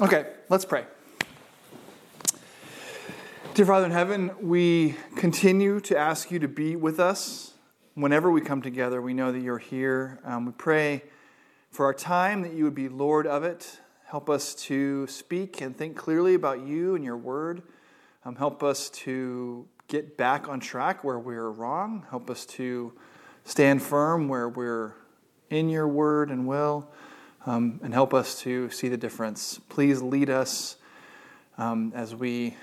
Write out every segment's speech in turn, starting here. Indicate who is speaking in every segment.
Speaker 1: Okay, let's pray. Dear Father in heaven, we continue to ask you to be with us whenever we come together. We know that you're here. Um, we pray for our time that you would be Lord of it. Help us to speak and think clearly about you and your word. Um, help us to get back on track where we're wrong. Help us to stand firm where we're in your word and will. Um, and help us to see the difference. Please lead us um, as we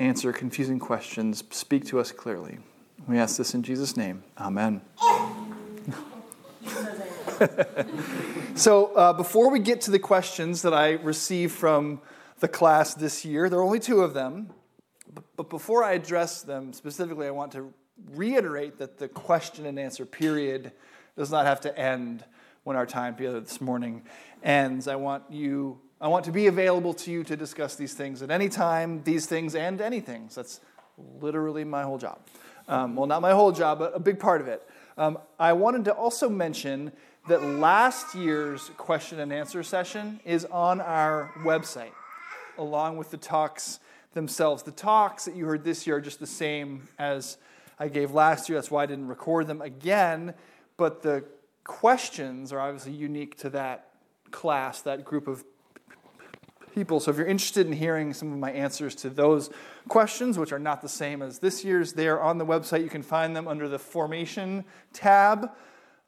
Speaker 1: answer confusing questions. Speak to us clearly. We ask this in Jesus' name. Amen. so, uh, before we get to the questions that I received from the class this year, there are only two of them. But before I address them specifically, I want to reiterate that the question and answer period does not have to end when our time together this morning ends. I want you I want to be available to you to discuss these things at any time, these things and anything. That's literally my whole job. Um, well, not my whole job, but a big part of it. Um, I wanted to also mention that last year's question and answer session is on our website, along with the talks themselves. The talks that you heard this year are just the same as I gave last year. That's why I didn't record them again. But the questions are obviously unique to that class, that group of people. So if you're interested in hearing some of my answers to those questions, which are not the same as this year's, they are on the website. You can find them under the Formation tab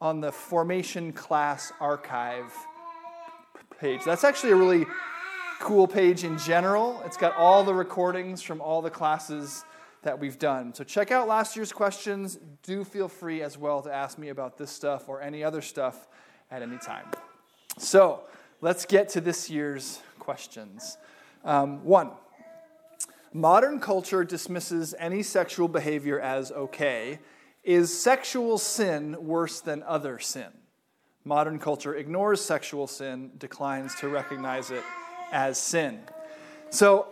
Speaker 1: on the Formation Class Archive page. That's actually a really cool page in general. It's got all the recordings from all the classes that we've done. So check out last year's questions. Do feel free as well to ask me about this stuff or any other stuff at any time. So let's get to this year's questions. Um, one, modern culture dismisses any sexual behavior as okay. Is sexual sin worse than other sin? Modern culture ignores sexual sin, declines to recognize it as sin. So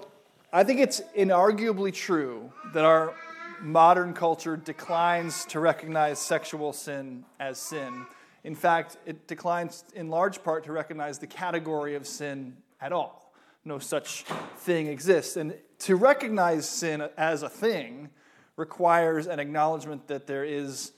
Speaker 1: I think it's inarguably true that our modern culture declines to recognize sexual sin as sin. In fact, it declines in large part to recognize the category of sin at all. No such thing exists. And to recognize sin as a thing requires an acknowledgement that there is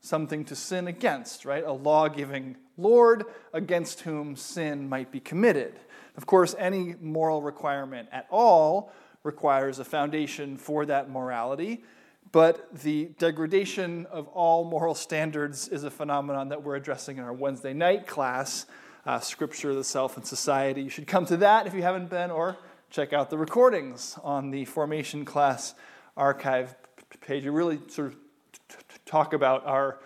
Speaker 1: something to sin against, right? A law giving Lord against whom sin might be committed. Of course, any moral requirement at all requires a foundation for that morality, but the degradation of all moral standards is a phenomenon that we're addressing in our Wednesday night class uh, Scripture, the Self, and Society. You should come to that if you haven't been, or check out the recordings on the Formation Class Archive page. You really sort of talk about our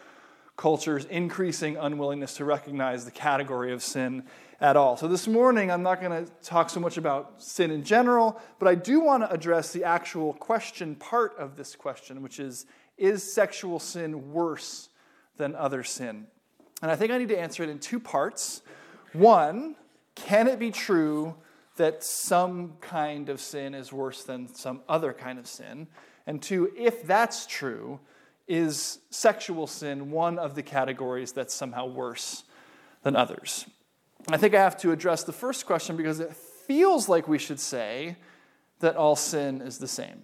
Speaker 1: culture's increasing unwillingness to recognize the category of sin at all. So this morning, I'm not going to talk so much about sin in general, but I do want to address the actual question part of this question, which is Is sexual sin worse than other sin? And I think I need to answer it in two parts. One, can it be true that some kind of sin is worse than some other kind of sin? And two, if that's true, is sexual sin one of the categories that's somehow worse than others? I think I have to address the first question because it feels like we should say that all sin is the same.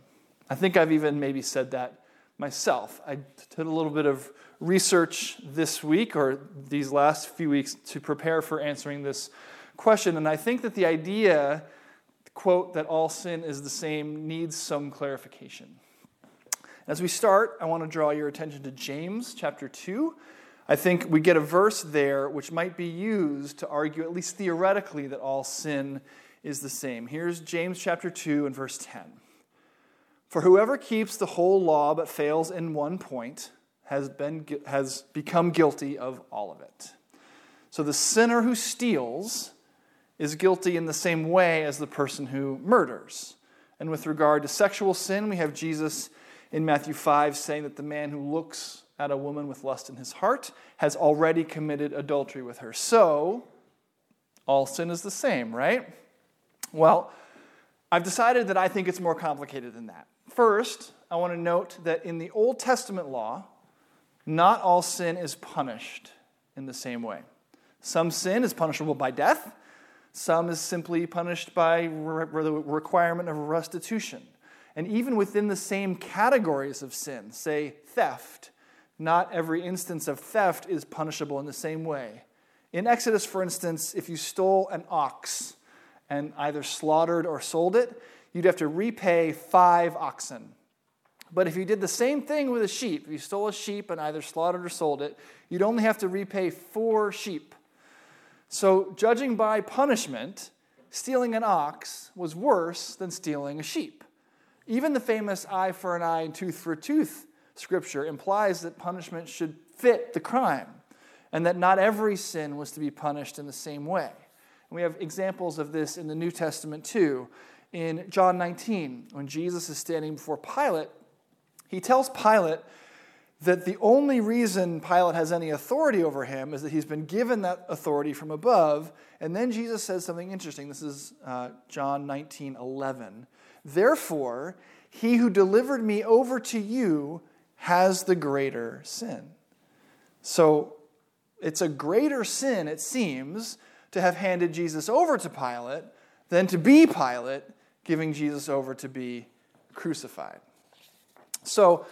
Speaker 1: I think I've even maybe said that myself. I did a little bit of research this week or these last few weeks to prepare for answering this question. And I think that the idea, quote, that all sin is the same needs some clarification. As we start, I want to draw your attention to James chapter 2. I think we get a verse there which might be used to argue, at least theoretically, that all sin is the same. Here's James chapter 2 and verse 10. For whoever keeps the whole law but fails in one point, has, been, has become guilty of all of it. So the sinner who steals is guilty in the same way as the person who murders. And with regard to sexual sin, we have Jesus in Matthew 5 saying that the man who looks at a woman with lust in his heart has already committed adultery with her. So, all sin is the same, right? Well, I've decided that I think it's more complicated than that. First, I want to note that in the Old Testament law, not all sin is punished in the same way. Some sin is punishable by death, Some is simply punished by re- the requirement of restitution. And even within the same categories of sin, say theft, not every instance of theft is punishable in the same way. In Exodus, for instance, if you stole an ox and either slaughtered or sold it, you'd have to repay five oxen. But if you did the same thing with a sheep, if you stole a sheep and either slaughtered or sold it, you'd only have to repay four sheep. So, judging by punishment, stealing an ox was worse than stealing a sheep. Even the famous eye for an eye and tooth for a tooth scripture implies that punishment should fit the crime and that not every sin was to be punished in the same way. And we have examples of this in the New Testament too. In John 19, when Jesus is standing before Pilate, he tells Pilate that the only reason Pilate has any authority over him is that he's been given that authority from above. And then Jesus says something interesting. This is uh, John 19 11. Therefore, he who delivered me over to you has the greater sin. So it's a greater sin, it seems, to have handed Jesus over to Pilate than to be Pilate, giving Jesus over to be crucified. So,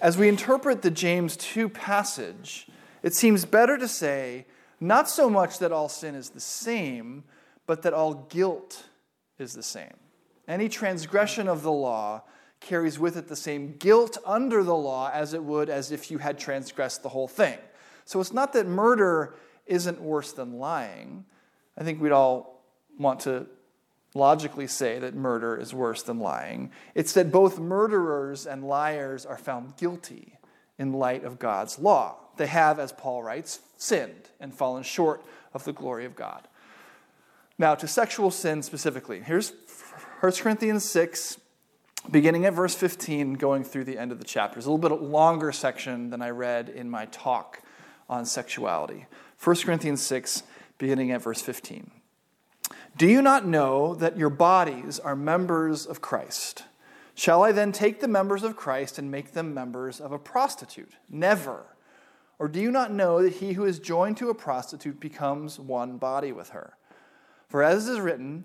Speaker 1: as we interpret the James 2 passage, it seems better to say not so much that all sin is the same, but that all guilt is the same. Any transgression of the law carries with it the same guilt under the law as it would as if you had transgressed the whole thing. So it's not that murder isn't worse than lying. I think we'd all want to logically say that murder is worse than lying. It's that both murderers and liars are found guilty in light of God's law. They have, as Paul writes, sinned and fallen short of the glory of God. Now, to sexual sin specifically, here's 1 Corinthians 6, beginning at verse 15, going through the end of the chapter. It's a little bit longer section than I read in my talk on sexuality. 1 Corinthians 6, beginning at verse 15. Do you not know that your bodies are members of Christ? Shall I then take the members of Christ and make them members of a prostitute? Never. Or do you not know that he who is joined to a prostitute becomes one body with her? For as is written,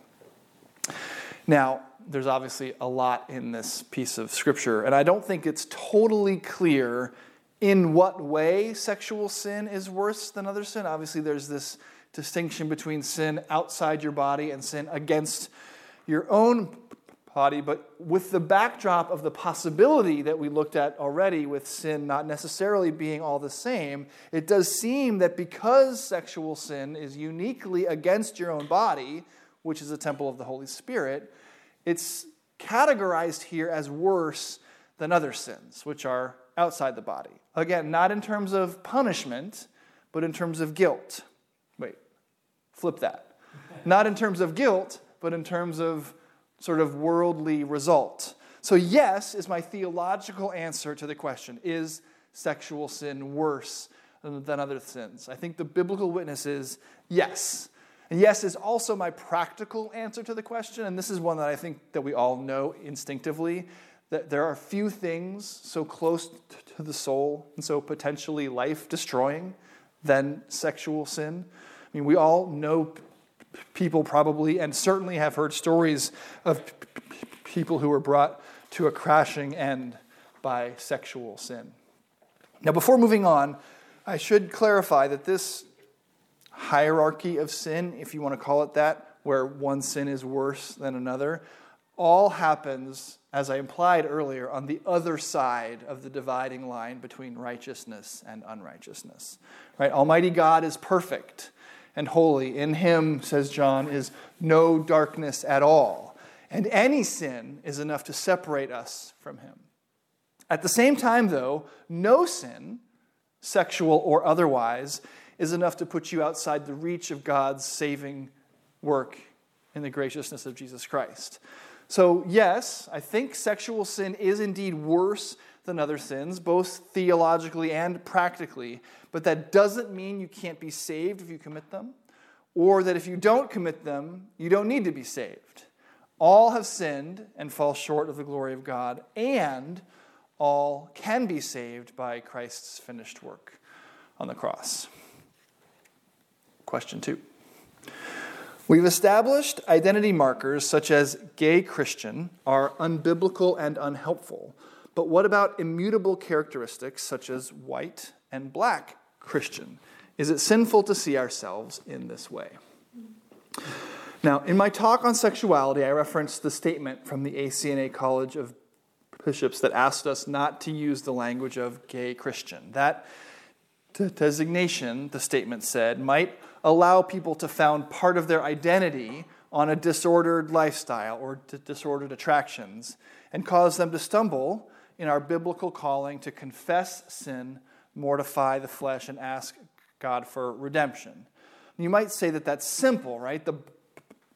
Speaker 1: Now, there's obviously a lot in this piece of scripture, and I don't think it's totally clear in what way sexual sin is worse than other sin. Obviously, there's this distinction between sin outside your body and sin against your own body, but with the backdrop of the possibility that we looked at already with sin not necessarily being all the same, it does seem that because sexual sin is uniquely against your own body, which is a temple of the Holy Spirit, it's categorized here as worse than other sins, which are outside the body. Again, not in terms of punishment, but in terms of guilt. Wait, flip that. Not in terms of guilt, but in terms of sort of worldly result. So, yes, is my theological answer to the question is sexual sin worse than other sins? I think the biblical witness is yes. And yes is also my practical answer to the question, and this is one that I think that we all know instinctively that there are few things so close to the soul and so potentially life destroying than sexual sin. I mean, we all know people probably and certainly have heard stories of people who were brought to a crashing end by sexual sin. Now, before moving on, I should clarify that this hierarchy of sin, if you want to call it that, where one sin is worse than another, all happens, as I implied earlier, on the other side of the dividing line between righteousness and unrighteousness. Right? Almighty God is perfect and holy. In him, says John, is no darkness at all. And any sin is enough to separate us from him. At the same time, though, no sin, sexual or otherwise, is enough to put you outside the reach of God's saving work in the graciousness of Jesus Christ. So, yes, I think sexual sin is indeed worse than other sins, both theologically and practically, but that doesn't mean you can't be saved if you commit them, or that if you don't commit them, you don't need to be saved. All have sinned and fall short of the glory of God, and all can be saved by Christ's finished work on the cross. Question two. We've established identity markers such as gay Christian are unbiblical and unhelpful. But what about immutable characteristics such as white and black Christian? Is it sinful to see ourselves in this way? Now, in my talk on sexuality, I referenced the statement from the ACNA College of Bishops that asked us not to use the language of gay Christian. That designation, the statement said, might allow people to found part of their identity on a disordered lifestyle or disordered attractions and cause them to stumble in our biblical calling to confess sin, mortify the flesh, and ask God for redemption. You might say that that's simple, right? The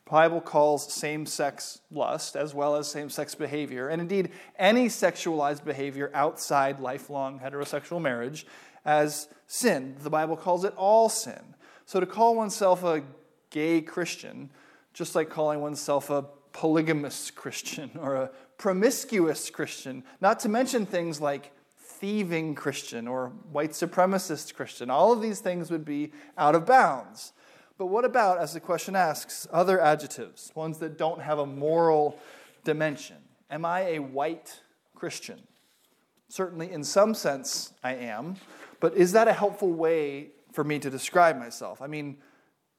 Speaker 1: Bible calls same sex lust as well as same sex behavior, and indeed any sexualized behavior outside lifelong heterosexual marriage as sin. The Bible calls it all sin. So to call oneself a gay Christian, just like calling oneself a polygamous Christian or a promiscuous Christian, not to mention things like thieving Christian or white supremacist Christian, all of these things would be out of bounds. But what about, as the question asks, other adjectives, ones that don't have a moral dimension? Am I a white Christian? Certainly, in some sense, I am. But is that a helpful way for me to describe myself. I mean,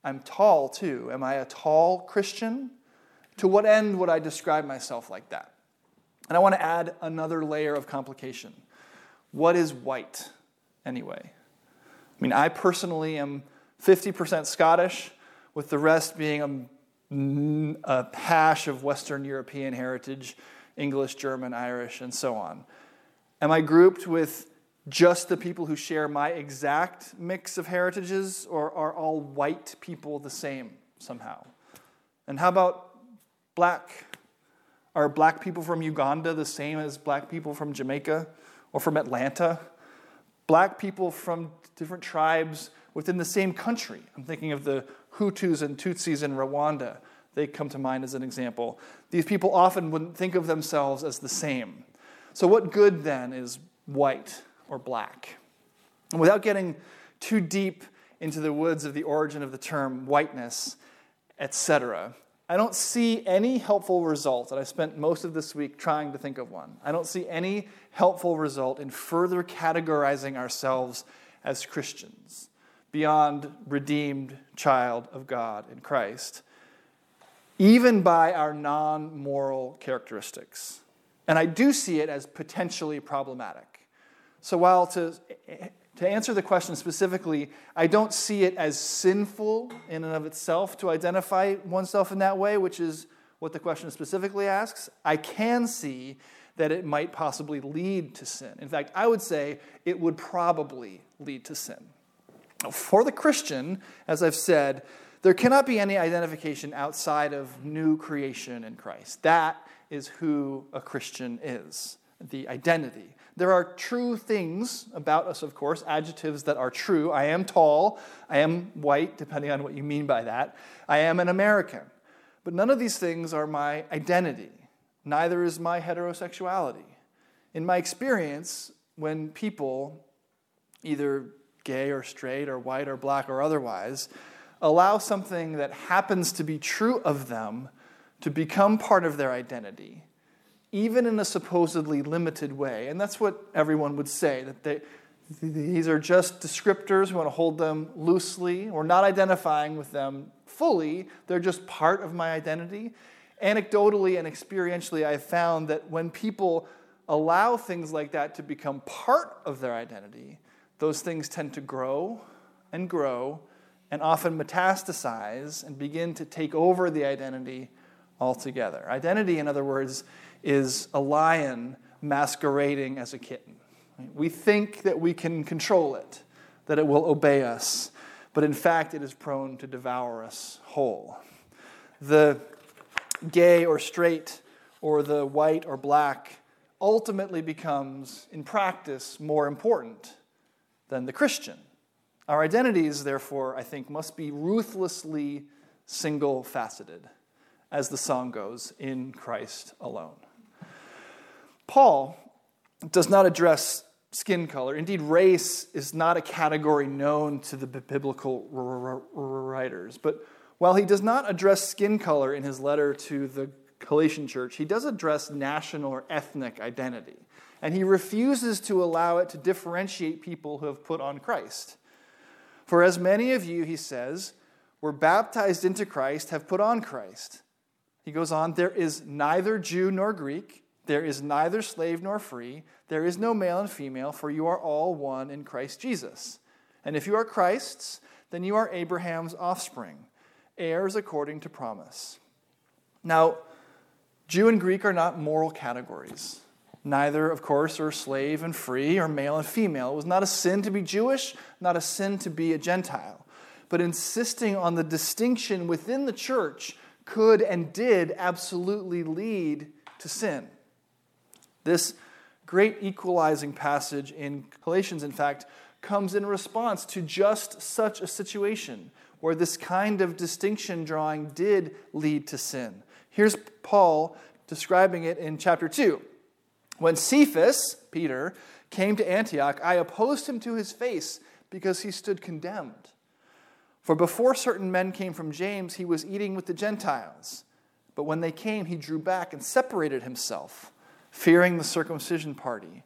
Speaker 1: I'm tall too. Am I a tall Christian? To what end would I describe myself like that? And I want to add another layer of complication. What is white anyway? I mean, I personally am 50% Scottish, with the rest being a, a hash of Western European heritage English, German, Irish, and so on. Am I grouped with just the people who share my exact mix of heritages, or are all white people the same somehow? And how about black? Are black people from Uganda the same as black people from Jamaica or from Atlanta? Black people from different tribes within the same country. I'm thinking of the Hutus and Tutsis in Rwanda. They come to mind as an example. These people often wouldn't think of themselves as the same. So, what good then is white? Or black. And without getting too deep into the woods of the origin of the term whiteness, etc., I don't see any helpful result, and I spent most of this week trying to think of one. I don't see any helpful result in further categorizing ourselves as Christians beyond redeemed child of God in Christ, even by our non moral characteristics. And I do see it as potentially problematic. So, while to, to answer the question specifically, I don't see it as sinful in and of itself to identify oneself in that way, which is what the question specifically asks, I can see that it might possibly lead to sin. In fact, I would say it would probably lead to sin. For the Christian, as I've said, there cannot be any identification outside of new creation in Christ. That is who a Christian is, the identity. There are true things about us, of course, adjectives that are true. I am tall. I am white, depending on what you mean by that. I am an American. But none of these things are my identity. Neither is my heterosexuality. In my experience, when people, either gay or straight or white or black or otherwise, allow something that happens to be true of them to become part of their identity, even in a supposedly limited way. And that's what everyone would say that they, these are just descriptors. We want to hold them loosely. We're not identifying with them fully, they're just part of my identity. Anecdotally and experientially, I've found that when people allow things like that to become part of their identity, those things tend to grow and grow and often metastasize and begin to take over the identity altogether. Identity, in other words, is a lion masquerading as a kitten. We think that we can control it, that it will obey us, but in fact, it is prone to devour us whole. the gay or straight or the white or black ultimately becomes, in practice, more important than the Christian. Our identities, therefore, I think, must be ruthlessly single faceted, as the song goes, in Christ alone. Paul does not address skin color. Indeed, race is not a category known to the biblical writers. But while he does not address skin color in his letter to the Galatian church, he does address national or ethnic identity. And he refuses to allow it to differentiate people who have put on Christ. For as many of you, he says, were baptized into Christ, have put on Christ. He goes on, there is neither Jew nor Greek, there is neither slave nor free, there is no male and female, for you are all one in Christ Jesus. And if you are Christ's, then you are Abraham's offspring, heirs according to promise. Now, Jew and Greek are not moral categories. Neither, of course, are slave and free or male and female. It was not a sin to be Jewish, not a sin to be a Gentile. But insisting on the distinction within the church could and did absolutely lead to sin. This great equalizing passage in Galatians, in fact, comes in response to just such a situation where this kind of distinction drawing did lead to sin. Here's Paul describing it in chapter 2. When Cephas, Peter, came to Antioch, I opposed him to his face because he stood condemned. For before certain men came from James, he was eating with the Gentiles. But when they came, he drew back and separated himself, fearing the circumcision party.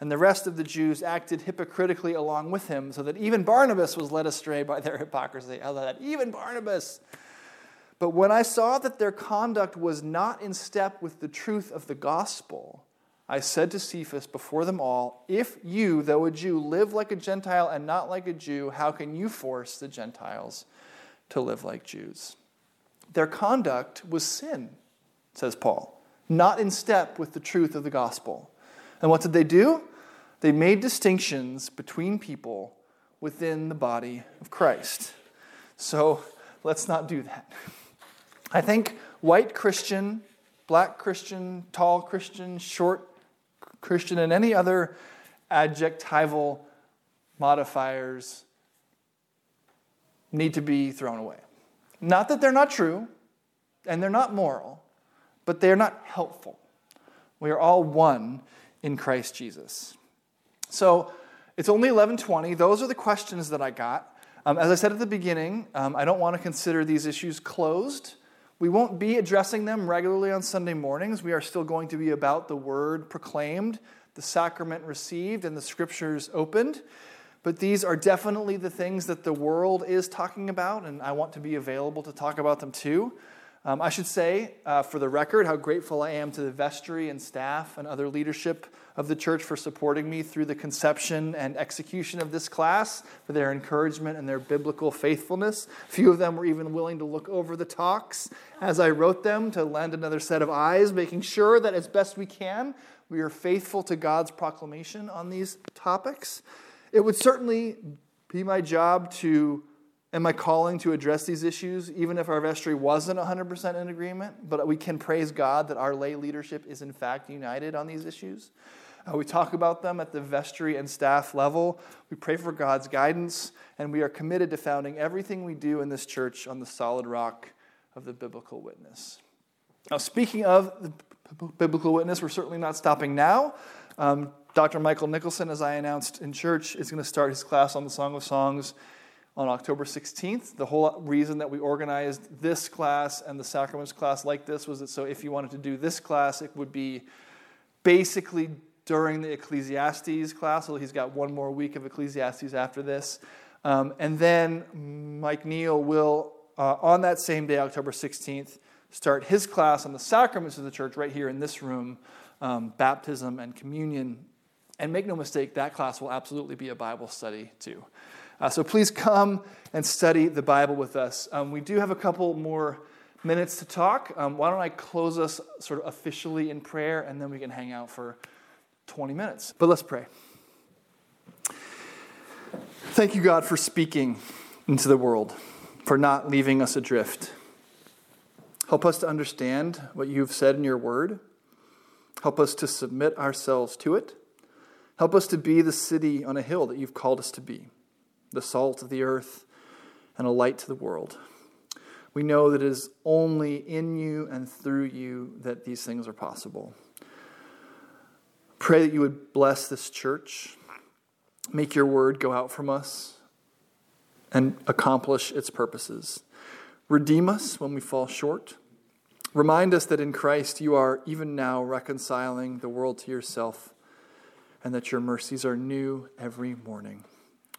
Speaker 1: And the rest of the Jews acted hypocritically along with him, so that even Barnabas was led astray by their hypocrisy. I love that. Even Barnabas. But when I saw that their conduct was not in step with the truth of the gospel, I said to Cephas before them all, If you, though a Jew, live like a Gentile and not like a Jew, how can you force the Gentiles to live like Jews? Their conduct was sin, says Paul, not in step with the truth of the gospel. And what did they do? They made distinctions between people within the body of Christ. So let's not do that. I think white Christian, black Christian, tall Christian, short Christian, and any other adjectival modifiers need to be thrown away. Not that they're not true and they're not moral, but they're not helpful. We are all one in Christ Jesus. So it's only 11:20. Those are the questions that I got. Um, as I said at the beginning, um, I don't want to consider these issues closed. We won't be addressing them regularly on Sunday mornings. We are still going to be about the word proclaimed, the sacrament received, and the scriptures opened. But these are definitely the things that the world is talking about, and I want to be available to talk about them too. Um, I should say, uh, for the record, how grateful I am to the vestry and staff and other leadership of the church for supporting me through the conception and execution of this class, for their encouragement and their biblical faithfulness. Few of them were even willing to look over the talks as I wrote them to lend another set of eyes, making sure that as best we can, we are faithful to God's proclamation on these topics. It would certainly be my job to and I calling to address these issues, even if our vestry wasn't 100% in agreement, but we can praise God that our lay leadership is in fact united on these issues. Uh, we talk about them at the vestry and staff level. We pray for God's guidance, and we are committed to founding everything we do in this church on the solid rock of the biblical witness. Now, speaking of the biblical witness, we're certainly not stopping now. Um, Dr. Michael Nicholson, as I announced in church, is going to start his class on the Song of Songs on October 16th. The whole reason that we organized this class and the sacraments class like this was that so if you wanted to do this class, it would be basically during the Ecclesiastes class. So he's got one more week of Ecclesiastes after this. Um, and then Mike Neal will, uh, on that same day, October 16th, start his class on the sacraments of the church right here in this room um, baptism and communion. And make no mistake, that class will absolutely be a Bible study too. Uh, so please come and study the Bible with us. Um, we do have a couple more minutes to talk. Um, why don't I close us sort of officially in prayer and then we can hang out for 20 minutes. But let's pray. Thank you, God, for speaking into the world, for not leaving us adrift. Help us to understand what you've said in your word. Help us to submit ourselves to it. Help us to be the city on a hill that you've called us to be, the salt of the earth and a light to the world. We know that it is only in you and through you that these things are possible. Pray that you would bless this church, make your word go out from us, and accomplish its purposes. Redeem us when we fall short. Remind us that in Christ you are even now reconciling the world to yourself and that your mercies are new every morning.